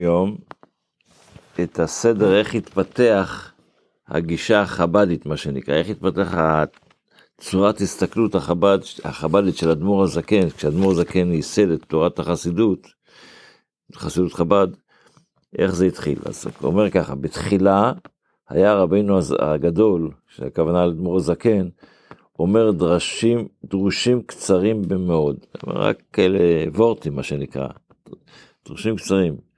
היום את הסדר, איך התפתח הגישה החב"דית, מה שנקרא, איך התפתח צורת הסתכלות החב"ד, החב"דית של אדמו"ר הזקן, כשאדמו"ר הזקן ייסד את תורת החסידות, חסידות חב"ד, איך זה התחיל. אז הוא אומר ככה, בתחילה היה רבינו הגדול, שהכוונה לאדמו"ר הזקן, אומר דרשים, דרושים קצרים במאוד, רק כאלה וורטים מה שנקרא, דרושים קצרים.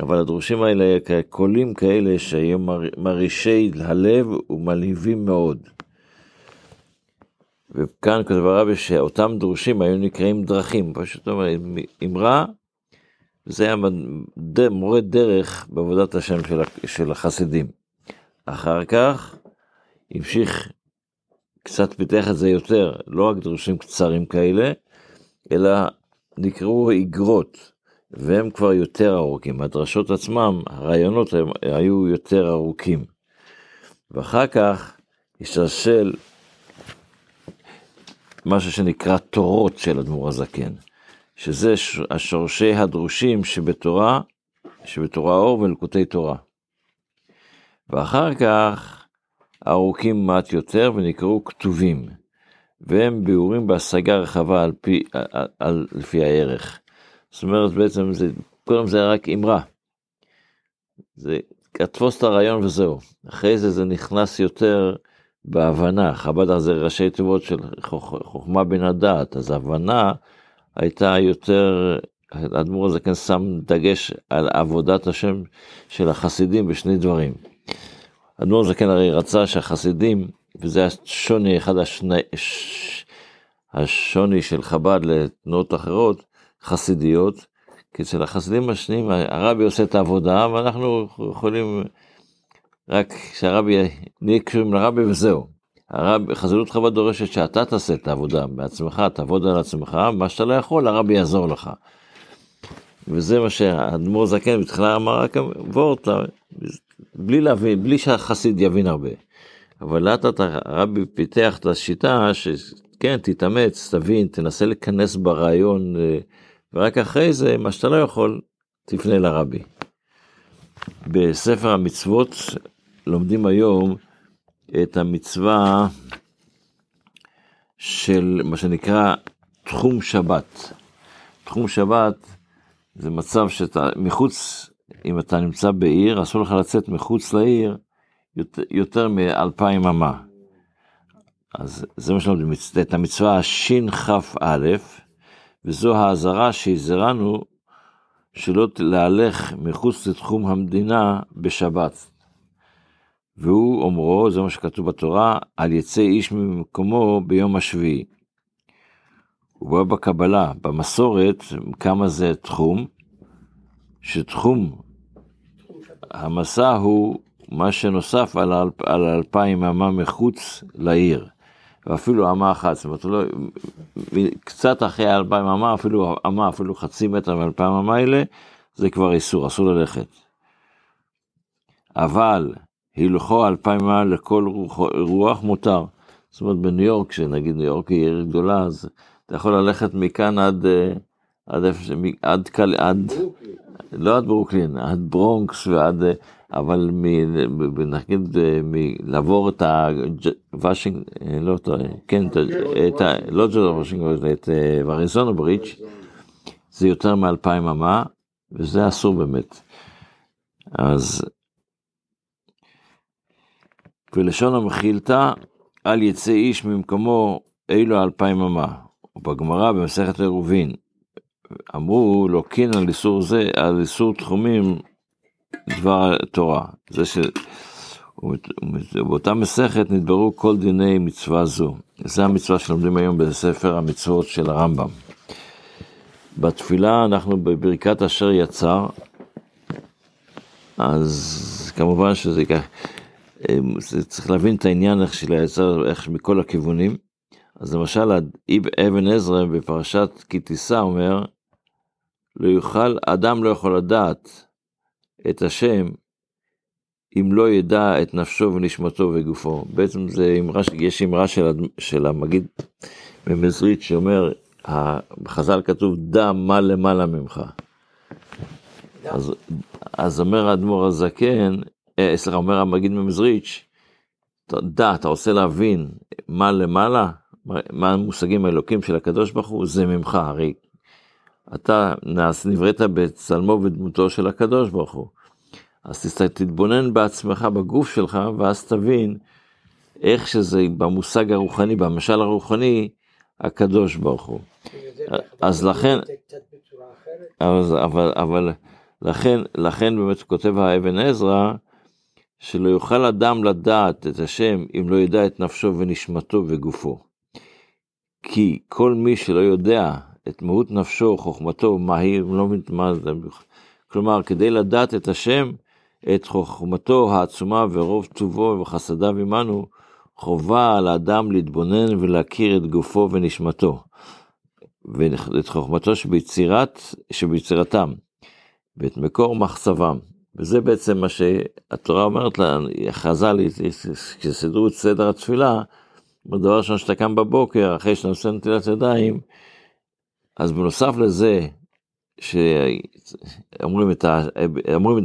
אבל הדרושים האלה קולים כאלה שהיו מרעישי הלב ומלהיבים מאוד. וכאן כותב הרבי שאותם דרושים היו נקראים דרכים, פשוט אומר, אמרה, זה היה מורה דרך בעבודת השם של, של החסידים. אחר כך המשיך, קצת פיתח את זה יותר, לא רק דרושים קצרים כאלה, אלא נקראו איגרות. והם כבר יותר ארוכים. הדרשות עצמם, הרעיונות הם, היו יותר ארוכים. ואחר כך השתלשל משהו שנקרא תורות של אדמו"ר הזקן, שזה השורשי הדרושים שבתורה, שבתורה אור ולקוטי תורה. ואחר כך ארוכים מעט יותר ונקראו כתובים, והם ביאורים בהשגה רחבה על פי, על, על, לפי הערך. זאת אומרת בעצם זה, קודם זה רק אמרה. זה, תפוס את הרעיון וזהו. אחרי זה זה נכנס יותר בהבנה, חב"ד זה ראשי תיבות של חוכמה בין הדעת, אז הבנה הייתה יותר, האדמו"ר הזה כן שם דגש על עבודת השם של החסידים בשני דברים. האדמו"ר הזה כן הרי רצה שהחסידים, וזה השוני, אחד השני, השוני של חב"ד לתנועות אחרות, חסידיות, כי אצל החסידים השניים הרבי עושה את העבודה ואנחנו יכולים רק שהרבי, נהיה קשורים לרבי וזהו. הרבי, חסידות חב"ד דורשת שאתה תעשה את העבודה בעצמך, תעבוד על עצמך, מה שאתה לא יכול הרבי יעזור לך. וזה מה שהאדמו"ר זקן בתחילה אמר רק וורט, בלי להבין, בלי שהחסיד יבין הרבה. אבל לאט לאט הרבי פיתח את השיטה שכן, תתאמץ, תבין, תנסה להיכנס ברעיון אה, ורק אחרי זה, מה שאתה לא יכול, תפנה לרבי. בספר המצוות לומדים היום את המצווה של מה שנקרא תחום שבת. תחום שבת זה מצב שאתה מחוץ, אם אתה נמצא בעיר, אסור לך לצאת מחוץ לעיר יותר, מאלפיים אמה. אז זה מה שלומדים, את המצווה שכ"א, וזו האזהרה שהזהרנו שלא להלך מחוץ לתחום המדינה בשבת. והוא אומרו, זה מה שכתוב בתורה, על יצא איש ממקומו ביום השביעי. ובא בקבלה, במסורת, כמה זה תחום, שתחום המסע הוא מה שנוסף על, על אלפיים אמה מחוץ לעיר. ואפילו אמה אחת, זאת אומרת, לא, קצת אחרי האלפיים אמה, אפילו אמה, אפילו חצי מטר מאלפיים אמה האלה, זה כבר איסור, אסור ללכת. אבל הילכו אלפיים אמה לכל רוח, רוח מותר. זאת אומרת, בניו יורק, שנגיד ניו יורק היא עיר גדולה, אז אתה יכול ללכת מכאן עד, אה, עד, עד, עד, עד, עד לא עד ברוקלין, עד ברונקס ועד, אה, אבל נגיד לעבור את הוושינג, לא טועה, כן, את ה... לא ג'ורג' וושינגטון, את אריזונה ברידג', זה יותר מאלפיים אמה, וזה אסור באמת. אז... ולשון המחילתא, אל יצא איש ממקומו אילו אלפיים אמה. ובגמרא במסכת עירובין, אמרו לוקין על איסור זה, על איסור תחומים דבר תורה. זה ש... ובאותה מסכת נדברו כל דיני מצווה זו. זו המצווה שלומדים היום בספר המצוות של הרמב"ם. בתפילה אנחנו בברכת אשר יצר, אז כמובן שזה כך, צריך להבין את העניין איך של היצר, איך מכל הכיוונים. אז למשל אבן עזרא בפרשת כי תישא אומר, לא יוכל, אדם לא יכול לדעת את השם אם לא ידע את נפשו ונשמתו וגופו. בעצם זה אמרה, יש אמרה של, של המגיד במזרית שאומר, בחז"ל כתוב, דע מה למעלה ממך. אז, אז אומר האדמו"ר הזקן, אה, סליחה, אומר המגיד ממזריץ', דע, אתה רוצה להבין מה למעלה, מה המושגים האלוקים של הקדוש ברוך הוא, זה ממך, הרי אתה נבראת בצלמו ודמותו של הקדוש ברוך הוא. אז תתבונן בעצמך, בגוף שלך, ואז תבין איך שזה במושג הרוחני, במשל הרוחני, הקדוש ברוך הוא. אז לכן, אז, אבל, אבל לכן, לכן באמת כותב האבן עזרא, שלא יוכל אדם לדעת את השם אם לא ידע את נפשו ונשמתו וגופו. כי כל מי שלא יודע את מהות נפשו, חוכמתו, מה היא, לא מה זה, כלומר, כדי לדעת את השם, את חוכמתו העצומה ורוב טובו וחסדיו עמנו, חובה על האדם להתבונן ולהכיר את גופו ונשמתו, ואת חוכמתו שביצירת, שביצירתם, ואת מקור מחצבם. וזה בעצם מה שהתורה אומרת לה, חז"ל, כשסידרו את סדר התפילה, בדבר ראשון שאתה קם בבוקר, אחרי שאתה עושה נטילת ידיים, אז בנוסף לזה, שאומרים את, ה...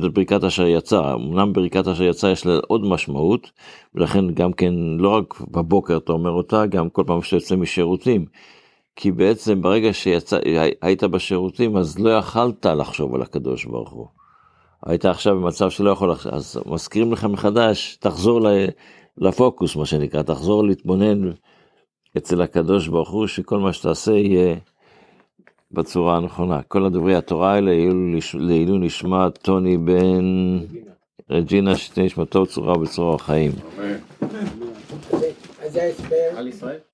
את ברכת אשר יצא, אמנם ברכת אשר יצא יש לה עוד משמעות, ולכן גם כן לא רק בבוקר אתה אומר אותה, גם כל פעם שאתה יוצא משירותים. כי בעצם ברגע שהיית בשירותים אז לא יכלת לחשוב על הקדוש ברוך הוא. היית עכשיו במצב שלא יכול, אז מזכירים לך מחדש, תחזור לפוקוס מה שנקרא, תחזור להתבונן אצל הקדוש ברוך הוא, שכל מה שתעשה יהיה בצורה הנכונה. כל הדברי התורה האלה יהיו לעילוי נשמת טוני בן רג'ינה, שתהיה נשמתו צורה בצורה החיים. אז זה ההסבר.